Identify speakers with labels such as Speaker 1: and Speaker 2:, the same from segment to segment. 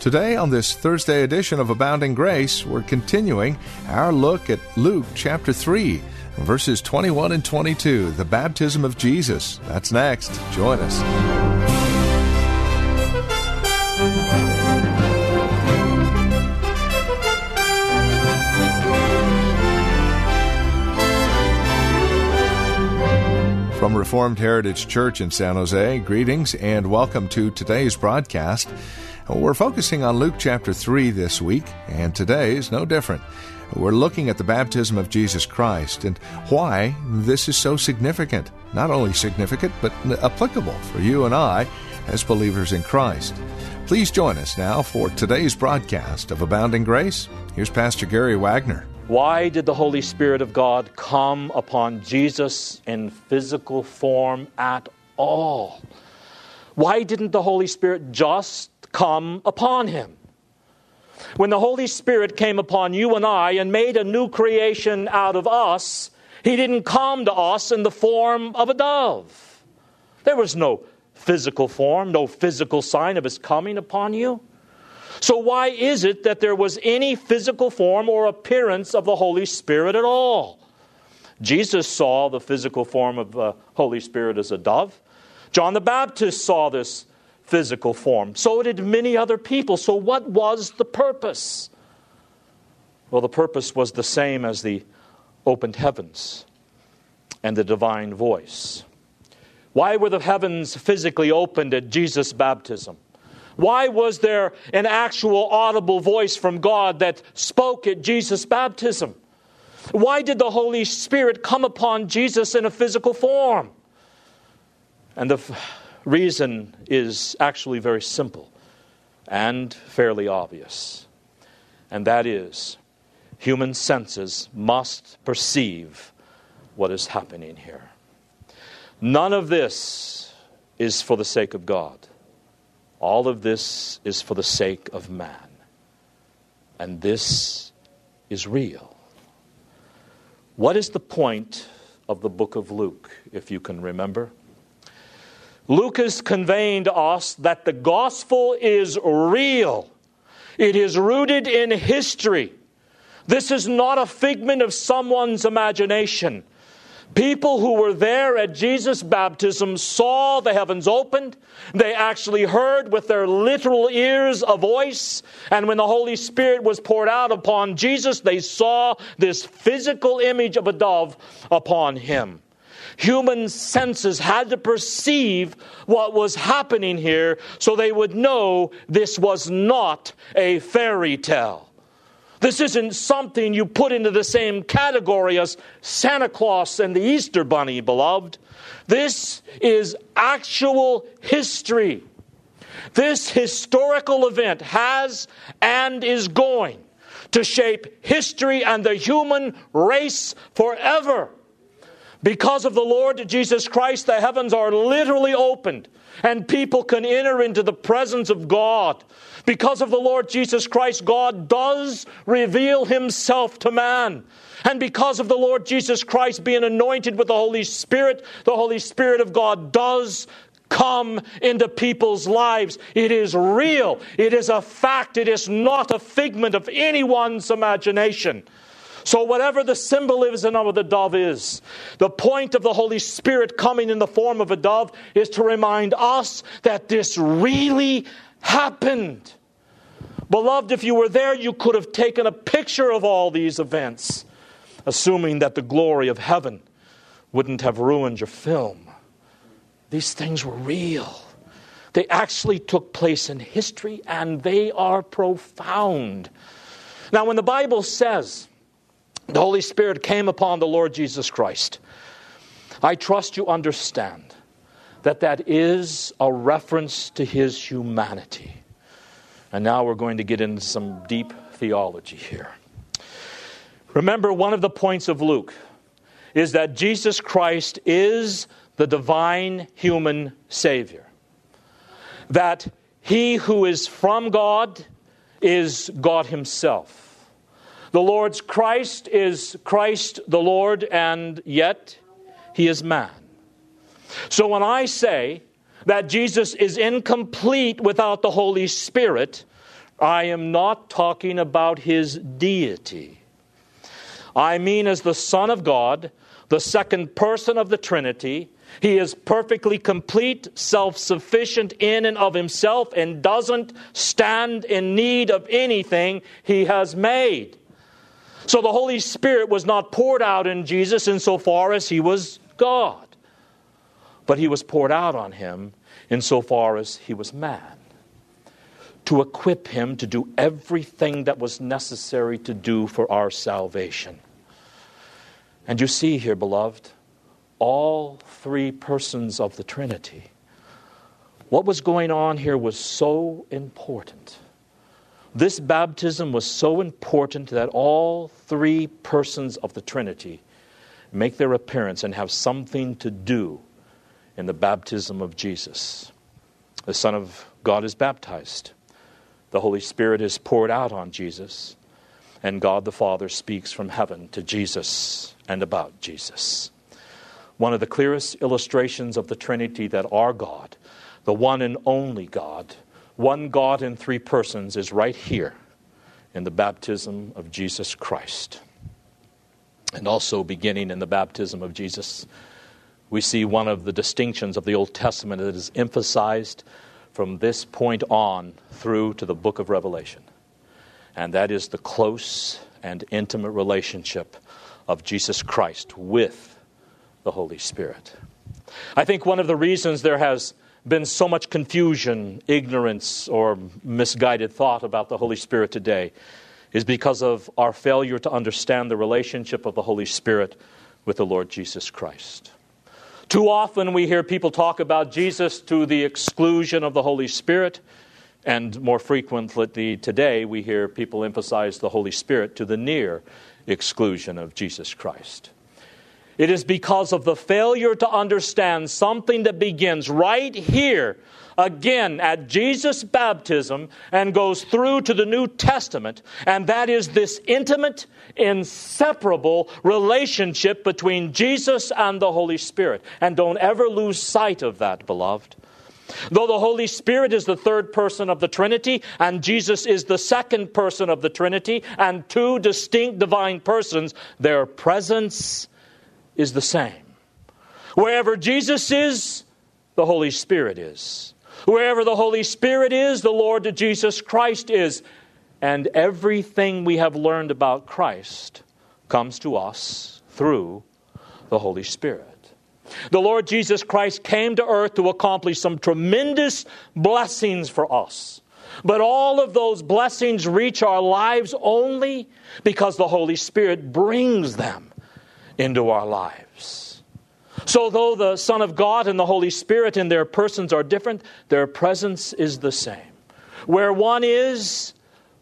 Speaker 1: Today, on this Thursday edition of Abounding Grace, we're continuing our look at Luke chapter 3, verses 21 and 22, the baptism of Jesus. That's next. Join us. From Reformed Heritage Church in San Jose, greetings and welcome to today's broadcast. We're focusing on Luke chapter 3 this week, and today is no different. We're looking at the baptism of Jesus Christ and why this is so significant. Not only significant, but applicable for you and I as believers in Christ. Please join us now for today's broadcast of Abounding Grace. Here's Pastor Gary Wagner.
Speaker 2: Why did the Holy Spirit of God come upon Jesus in physical form at all? Why didn't the Holy Spirit just come upon him? When the Holy Spirit came upon you and I and made a new creation out of us, He didn't come to us in the form of a dove. There was no physical form, no physical sign of His coming upon you. So, why is it that there was any physical form or appearance of the Holy Spirit at all? Jesus saw the physical form of the Holy Spirit as a dove. John the Baptist saw this physical form. So did many other people. So, what was the purpose? Well, the purpose was the same as the opened heavens and the divine voice. Why were the heavens physically opened at Jesus' baptism? Why was there an actual audible voice from God that spoke at Jesus' baptism? Why did the Holy Spirit come upon Jesus in a physical form? And the reason is actually very simple and fairly obvious. And that is human senses must perceive what is happening here. None of this is for the sake of God. All of this is for the sake of man. And this is real. What is the point of the book of Luke, if you can remember? Luke is conveying to us that the gospel is real. It is rooted in history. This is not a figment of someone's imagination. People who were there at Jesus' baptism saw the heavens opened. They actually heard with their literal ears a voice. And when the Holy Spirit was poured out upon Jesus, they saw this physical image of a dove upon him. Human senses had to perceive what was happening here so they would know this was not a fairy tale. This isn't something you put into the same category as Santa Claus and the Easter Bunny, beloved. This is actual history. This historical event has and is going to shape history and the human race forever. Because of the Lord Jesus Christ, the heavens are literally opened and people can enter into the presence of God. Because of the Lord Jesus Christ, God does reveal himself to man. And because of the Lord Jesus Christ being anointed with the Holy Spirit, the Holy Spirit of God does come into people's lives. It is real. It is a fact. It is not a figment of anyone's imagination. So, whatever the symbolism of the dove is, the point of the Holy Spirit coming in the form of a dove is to remind us that this really happened. Beloved, if you were there, you could have taken a picture of all these events, assuming that the glory of heaven wouldn't have ruined your film. These things were real. They actually took place in history and they are profound. Now, when the Bible says the Holy Spirit came upon the Lord Jesus Christ, I trust you understand that that is a reference to his humanity. And now we're going to get into some deep theology here. Remember, one of the points of Luke is that Jesus Christ is the divine human Savior. That he who is from God is God Himself. The Lord's Christ is Christ the Lord, and yet He is man. So when I say that Jesus is incomplete without the Holy Spirit, I am not talking about His deity. I mean, as the Son of God, the second person of the Trinity, he is perfectly complete, self sufficient in and of himself, and doesn't stand in need of anything he has made. So the Holy Spirit was not poured out in Jesus insofar as he was God, but he was poured out on him insofar as he was man. To equip him to do everything that was necessary to do for our salvation. And you see here, beloved, all three persons of the Trinity. What was going on here was so important. This baptism was so important that all three persons of the Trinity make their appearance and have something to do in the baptism of Jesus. The Son of God is baptized, the Holy Spirit is poured out on Jesus, and God the Father speaks from heaven to Jesus and about Jesus. One of the clearest illustrations of the Trinity that our God, the one and only God, one God in three persons, is right here in the baptism of Jesus Christ. And also, beginning in the baptism of Jesus, we see one of the distinctions of the Old Testament that is emphasized from this point on through to the book of Revelation. And that is the close and intimate relationship of Jesus Christ with the Holy Spirit. I think one of the reasons there has been so much confusion, ignorance, or misguided thought about the Holy Spirit today is because of our failure to understand the relationship of the Holy Spirit with the Lord Jesus Christ. Too often we hear people talk about Jesus to the exclusion of the Holy Spirit, and more frequently today we hear people emphasize the Holy Spirit to the near exclusion of Jesus Christ. It is because of the failure to understand something that begins right here, again at Jesus' baptism, and goes through to the New Testament, and that is this intimate, inseparable relationship between Jesus and the Holy Spirit. And don't ever lose sight of that, beloved. Though the Holy Spirit is the third person of the Trinity, and Jesus is the second person of the Trinity, and two distinct divine persons, their presence is the same. Wherever Jesus is, the Holy Spirit is. Wherever the Holy Spirit is, the Lord Jesus Christ is. And everything we have learned about Christ comes to us through the Holy Spirit. The Lord Jesus Christ came to earth to accomplish some tremendous blessings for us. But all of those blessings reach our lives only because the Holy Spirit brings them into our lives. So, though the Son of God and the Holy Spirit in their persons are different, their presence is the same. Where one is,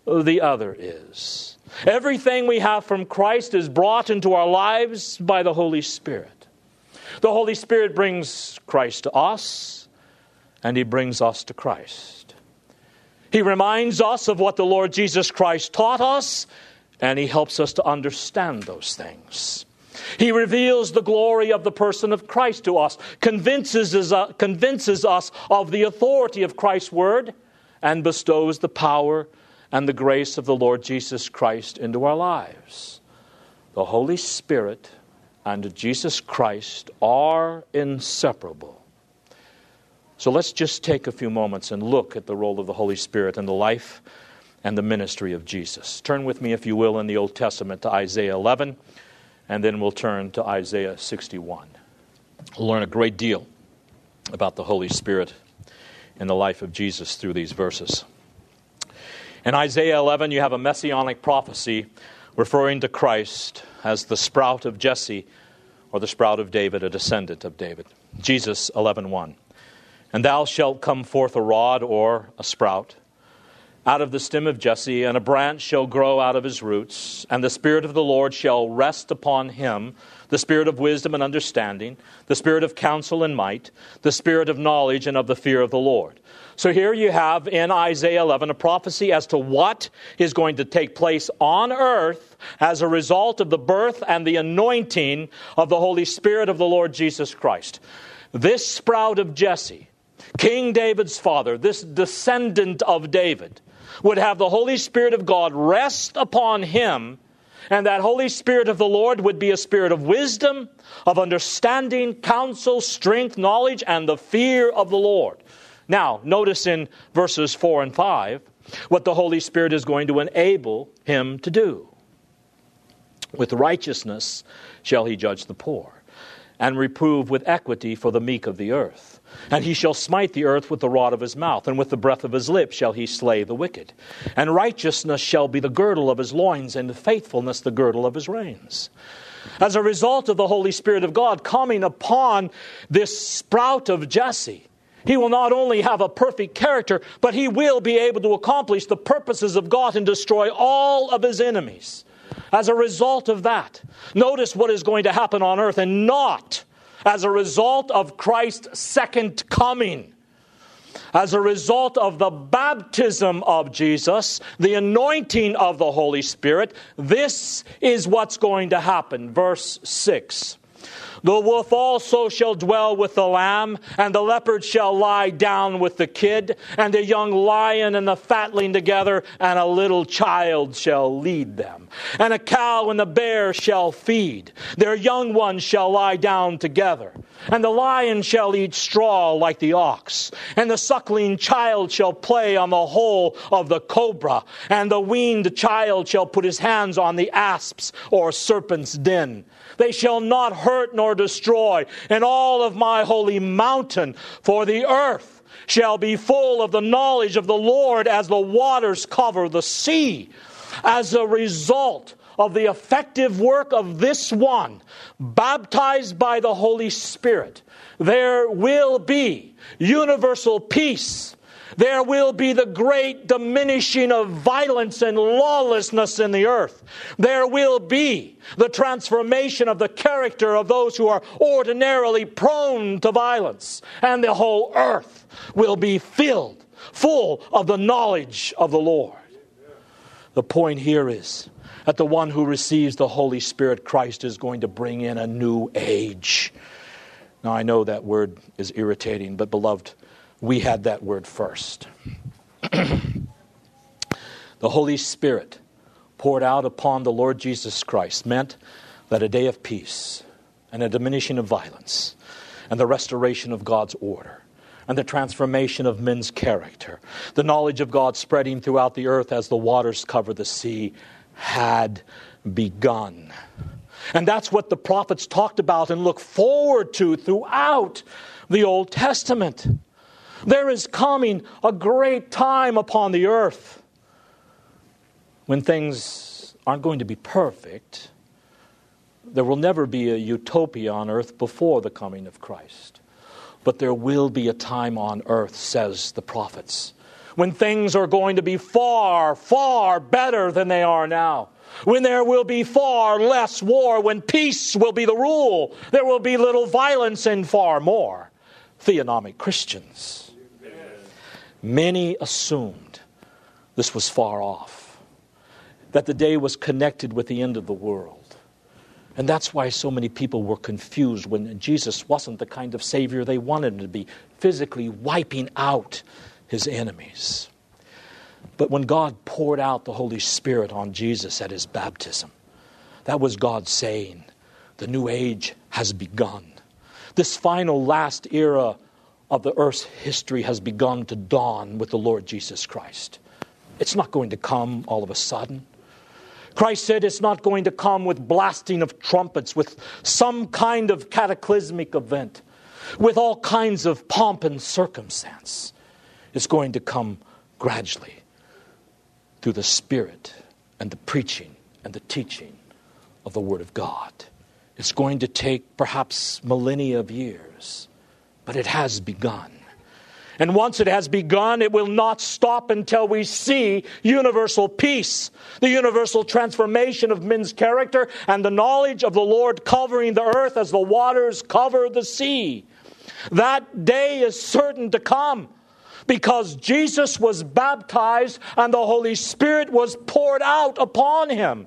Speaker 2: the other is. Everything we have from Christ is brought into our lives by the Holy Spirit. The Holy Spirit brings Christ to us, and He brings us to Christ. He reminds us of what the Lord Jesus Christ taught us, and He helps us to understand those things. He reveals the glory of the person of Christ to us, convinces us, uh, convinces us of the authority of Christ's word, and bestows the power and the grace of the Lord Jesus Christ into our lives. The Holy Spirit and Jesus Christ are inseparable. So let's just take a few moments and look at the role of the Holy Spirit in the life and the ministry of Jesus. Turn with me, if you will, in the Old Testament to Isaiah 11, and then we'll turn to Isaiah 61. We'll learn a great deal about the Holy Spirit in the life of Jesus through these verses. In Isaiah 11, you have a messianic prophecy referring to Christ as the sprout of Jesse or the sprout of David, a descendant of David. Jesus 11:1. And thou shalt come forth a rod or a sprout, out of the stem of Jesse, and a branch shall grow out of his roots, and the Spirit of the Lord shall rest upon him the Spirit of wisdom and understanding, the Spirit of counsel and might, the Spirit of knowledge and of the fear of the Lord. So here you have in Isaiah 11 a prophecy as to what is going to take place on earth as a result of the birth and the anointing of the Holy Spirit of the Lord Jesus Christ. This sprout of Jesse, King David's father, this descendant of David, would have the Holy Spirit of God rest upon him, and that Holy Spirit of the Lord would be a spirit of wisdom, of understanding, counsel, strength, knowledge, and the fear of the Lord. Now, notice in verses 4 and 5 what the Holy Spirit is going to enable him to do. With righteousness shall he judge the poor, and reprove with equity for the meek of the earth. And he shall smite the earth with the rod of his mouth, and with the breath of his lips shall he slay the wicked. And righteousness shall be the girdle of his loins, and faithfulness the girdle of his reins. As a result of the Holy Spirit of God coming upon this sprout of Jesse, he will not only have a perfect character, but he will be able to accomplish the purposes of God and destroy all of his enemies. As a result of that, notice what is going to happen on earth and not as a result of Christ's second coming. As a result of the baptism of Jesus, the anointing of the Holy Spirit, this is what's going to happen. Verse 6. The wolf also shall dwell with the lamb, and the leopard shall lie down with the kid, and the young lion and the fatling together, and a little child shall lead them. And a cow and the bear shall feed, their young ones shall lie down together. And the lion shall eat straw like the ox, and the suckling child shall play on the hole of the cobra, and the weaned child shall put his hands on the asps or serpent's den. They shall not hurt nor destroy in all of my holy mountain, for the earth shall be full of the knowledge of the Lord as the waters cover the sea. As a result of the effective work of this one, baptized by the Holy Spirit, there will be universal peace there will be the great diminishing of violence and lawlessness in the earth. There will be the transformation of the character of those who are ordinarily prone to violence. And the whole earth will be filled, full of the knowledge of the Lord. The point here is that the one who receives the Holy Spirit, Christ, is going to bring in a new age. Now, I know that word is irritating, but beloved, we had that word first. the Holy Spirit poured out upon the Lord Jesus Christ meant that a day of peace and a diminishing of violence and the restoration of God's order and the transformation of men's character, the knowledge of God spreading throughout the earth as the waters cover the sea, had begun. And that's what the prophets talked about and looked forward to throughout the Old Testament. There is coming a great time upon the earth when things aren't going to be perfect. There will never be a utopia on earth before the coming of Christ. But there will be a time on earth, says the prophets, when things are going to be far, far better than they are now. When there will be far less war, when peace will be the rule, there will be little violence and far more theonomic Christians. Many assumed this was far off, that the day was connected with the end of the world. And that's why so many people were confused when Jesus wasn't the kind of Savior they wanted him to be, physically wiping out his enemies. But when God poured out the Holy Spirit on Jesus at his baptism, that was God saying, The new age has begun. This final last era of the earth's history has begun to dawn with the Lord Jesus Christ. It's not going to come all of a sudden. Christ said it's not going to come with blasting of trumpets, with some kind of cataclysmic event, with all kinds of pomp and circumstance. It's going to come gradually through the Spirit and the preaching and the teaching of the Word of God. It's going to take perhaps millennia of years but it has begun. And once it has begun, it will not stop until we see universal peace, the universal transformation of men's character, and the knowledge of the Lord covering the earth as the waters cover the sea. That day is certain to come because Jesus was baptized and the Holy Spirit was poured out upon him.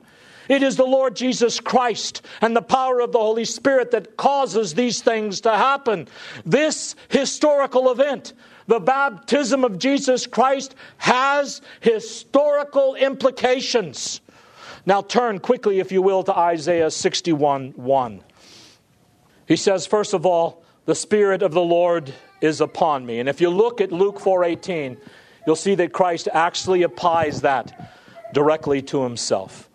Speaker 2: It is the Lord Jesus Christ and the power of the Holy Spirit that causes these things to happen. This historical event, the baptism of Jesus Christ, has historical implications. Now turn quickly, if you will, to Isaiah 61 1. He says, first of all, the Spirit of the Lord is upon me. And if you look at Luke 4:18, you'll see that Christ actually applies that directly to himself.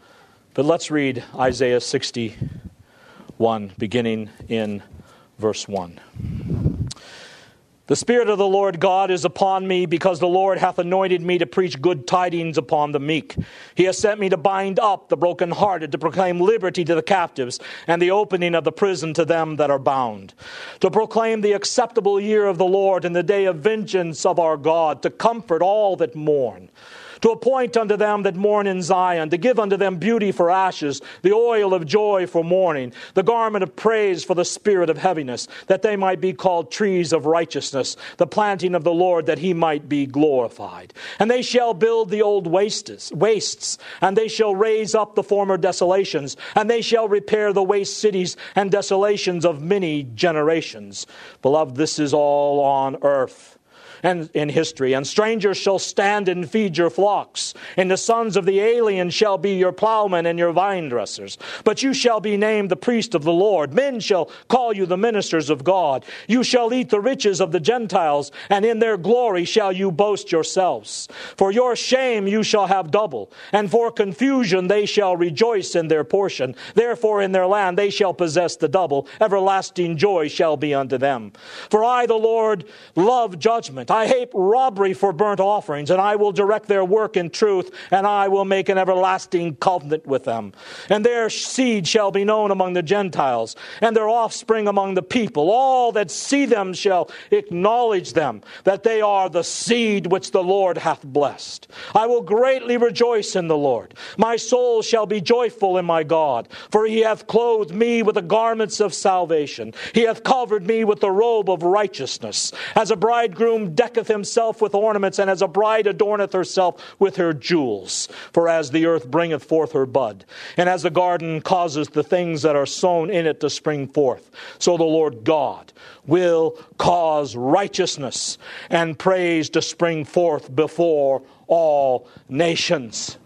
Speaker 2: But let's read Isaiah 61, beginning in verse 1. The Spirit of the Lord God is upon me, because the Lord hath anointed me to preach good tidings upon the meek. He has sent me to bind up the brokenhearted, to proclaim liberty to the captives, and the opening of the prison to them that are bound, to proclaim the acceptable year of the Lord and the day of vengeance of our God, to comfort all that mourn to appoint unto them that mourn in Zion, to give unto them beauty for ashes, the oil of joy for mourning, the garment of praise for the spirit of heaviness, that they might be called trees of righteousness, the planting of the Lord, that he might be glorified. And they shall build the old wastes, wastes, and they shall raise up the former desolations, and they shall repair the waste cities and desolations of many generations. Beloved, this is all on earth and in history. And strangers shall stand and feed your flocks, and the sons of the alien shall be your plowmen and your vine dressers. But you shall be named the priest of the Lord. Men shall call you the ministers of God. You shall eat the riches of the Gentiles, and in their glory shall you boast yourselves. For your shame you shall have double, and for confusion they shall rejoice in their portion. Therefore in their land they shall possess the double. Everlasting joy shall be unto them. For I, the Lord, love judgment. I hate robbery for burnt offerings, and I will direct their work in truth, and I will make an everlasting covenant with them. And their seed shall be known among the Gentiles, and their offspring among the people. All that see them shall acknowledge them, that they are the seed which the Lord hath blessed. I will greatly rejoice in the Lord. My soul shall be joyful in my God, for he hath clothed me with the garments of salvation. He hath covered me with the robe of righteousness, as a bridegroom decketh himself with ornaments, and as a bride adorneth herself with her jewels. For as the earth bringeth forth her bud, and as the garden causes the things that are sown in it to spring forth, so the Lord God will cause righteousness and praise to spring forth before all nations.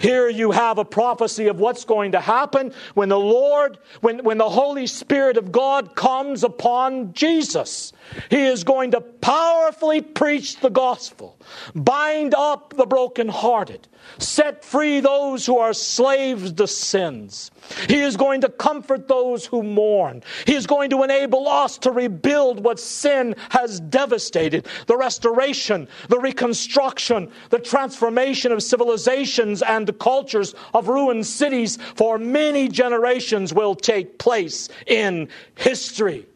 Speaker 2: Here you have a prophecy of what's going to happen when the Lord, when, when the Holy Spirit of God comes upon Jesus. He is going to powerfully preach the gospel, bind up the brokenhearted, set free those who are slaves to sins. He is going to comfort those who mourn. He is going to enable us to rebuild what sin has devastated. The restoration, the reconstruction, the transformation of civilizations and cultures of ruined cities for many generations will take place in history.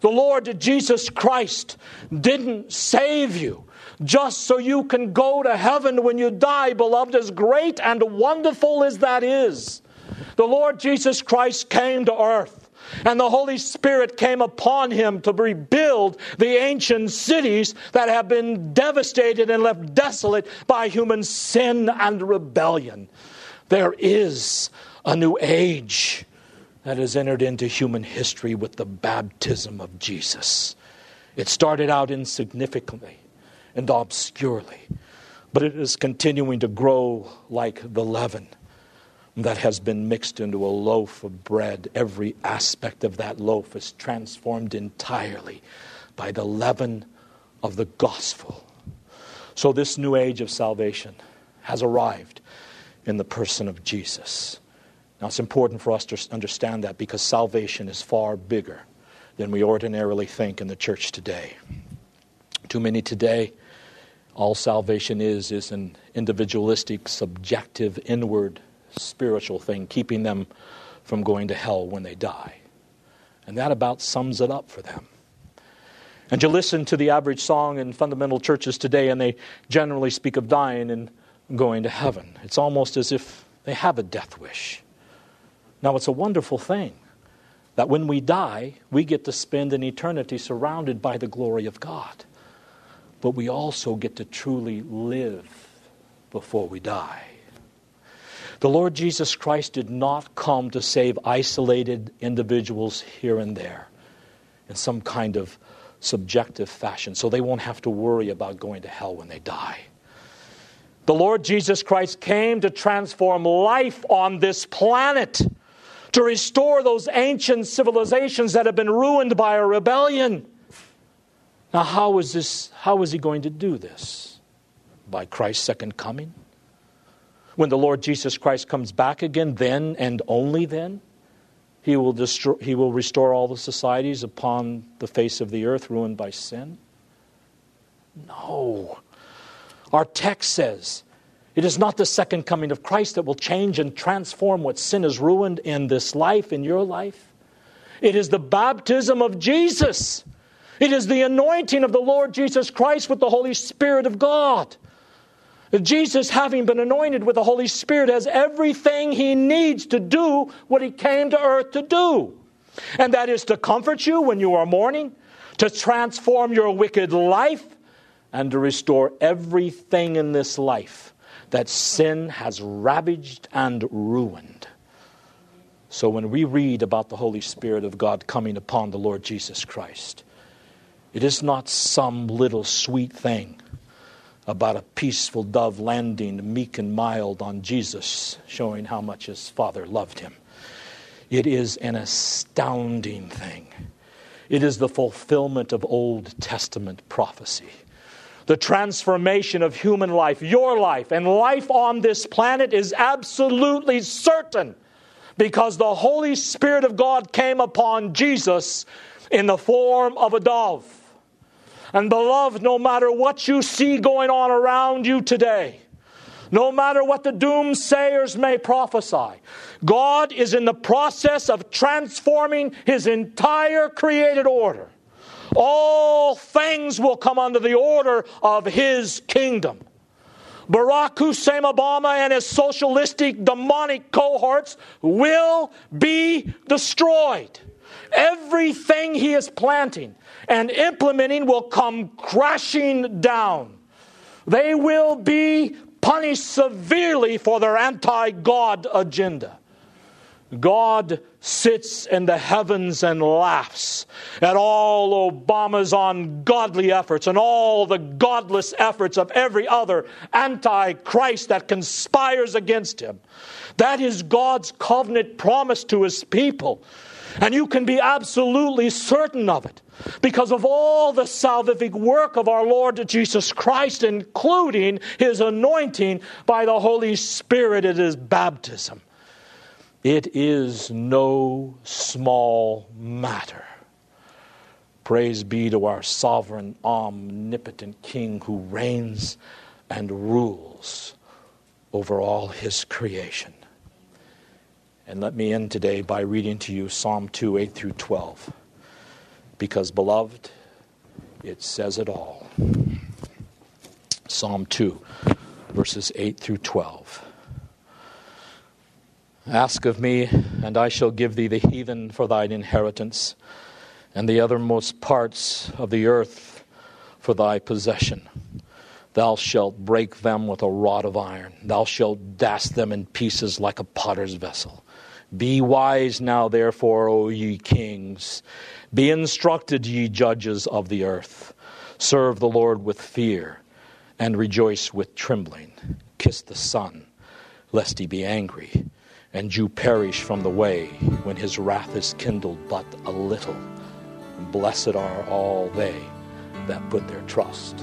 Speaker 2: The Lord Jesus Christ didn't save you just so you can go to heaven when you die, beloved, as great and wonderful as that is. The Lord Jesus Christ came to earth, and the Holy Spirit came upon him to rebuild the ancient cities that have been devastated and left desolate by human sin and rebellion. There is a new age that has entered into human history with the baptism of Jesus. It started out insignificantly and obscurely, but it is continuing to grow like the leaven that has been mixed into a loaf of bread. Every aspect of that loaf is transformed entirely by the leaven of the gospel. So, this new age of salvation has arrived in the person of Jesus. Now, it's important for us to understand that because salvation is far bigger than we ordinarily think in the church today. Too many today, all salvation is is an individualistic, subjective, inward spiritual thing, keeping them from going to hell when they die. And that about sums it up for them. And you listen to the average song in fundamental churches today, and they generally speak of dying and going to heaven. It's almost as if they have a death wish. Now, it's a wonderful thing that when we die, we get to spend an eternity surrounded by the glory of God. But we also get to truly live before we die. The Lord Jesus Christ did not come to save isolated individuals here and there in some kind of subjective fashion so they won't have to worry about going to hell when they die. The Lord Jesus Christ came to transform life on this planet to restore those ancient civilizations that have been ruined by a rebellion. Now, how is, this, how is he going to do this? By Christ's second coming? When the Lord Jesus Christ comes back again, then and only then, he will, destroy, he will restore all the societies upon the face of the earth ruined by sin? No. Our text says it is not the second coming of Christ that will change and transform what sin has ruined in this life, in your life. It is the baptism of Jesus. It is the anointing of the Lord Jesus Christ with the Holy Spirit of God. Jesus, having been anointed with the Holy Spirit, has everything he needs to do what he came to earth to do. And that is to comfort you when you are mourning, to transform your wicked life, and to restore everything in this life that sin has ravaged and ruined. So when we read about the Holy Spirit of God coming upon the Lord Jesus Christ, it is not some little sweet thing about a peaceful dove landing meek and mild on Jesus, showing how much his Father loved him. It is an astounding thing. It is the fulfillment of Old Testament prophecy the transformation of human life, your life, and life on this planet is absolutely certain because the Holy Spirit of God came upon Jesus in the form of a dove. And beloved, no matter what you see going on around you today, no matter what the doomsayers may prophesy, God is in the process of transforming His entire created order all things will come under the order of his kingdom. Barack Hussein Obama and his socialistic demonic cohorts will be destroyed. Everything he is planting and implementing will come crashing down. They will be punished severely for their anti God agenda. God sits in the heavens and laughs at all Obama's ungodly efforts and all the godless efforts of every other antichrist that conspires against him. That is God's covenant promise to his people. And you can be absolutely certain of it because of all the salvific work of our Lord Jesus Christ, including his anointing by the Holy Spirit at his baptism. It is no small matter. Praise be to our sovereign, omnipotent King who reigns and rules over all his creation. And let me end today by reading to you Psalm 2 8 through 12. Because, beloved, it says it all. Psalm 2, verses 8 through 12. Ask of me, and I shall give thee the heathen for thine inheritance, and the othermost parts of the earth for thy possession. Thou shalt break them with a rod of iron, thou shalt dash them in pieces like a potter's vessel. Be wise now, therefore, O ye kings. Be instructed, ye judges of the earth. Serve the Lord with fear, and rejoice with trembling. Kiss the Son, lest he be angry and you perish from the way when his wrath is kindled but a little. Blessed are all they that put their trust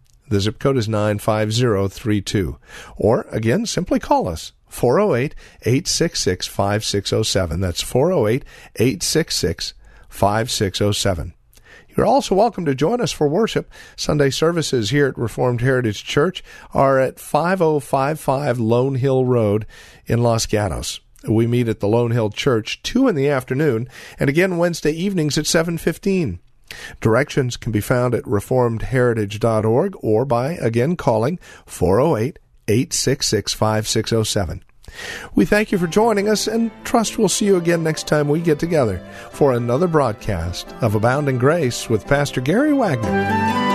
Speaker 1: the zip code is 95032. Or, again, simply call us. 408 866 5607. That's 408 866 5607. You're also welcome to join us for worship. Sunday services here at Reformed Heritage Church are at 5055 Lone Hill Road in Los Gatos. We meet at the Lone Hill Church 2 in the afternoon and again Wednesday evenings at 715. Directions can be found at reformedheritage.org or by again calling 408 866 5607. We thank you for joining us and trust we'll see you again next time we get together for another broadcast of Abounding Grace with Pastor Gary Wagner.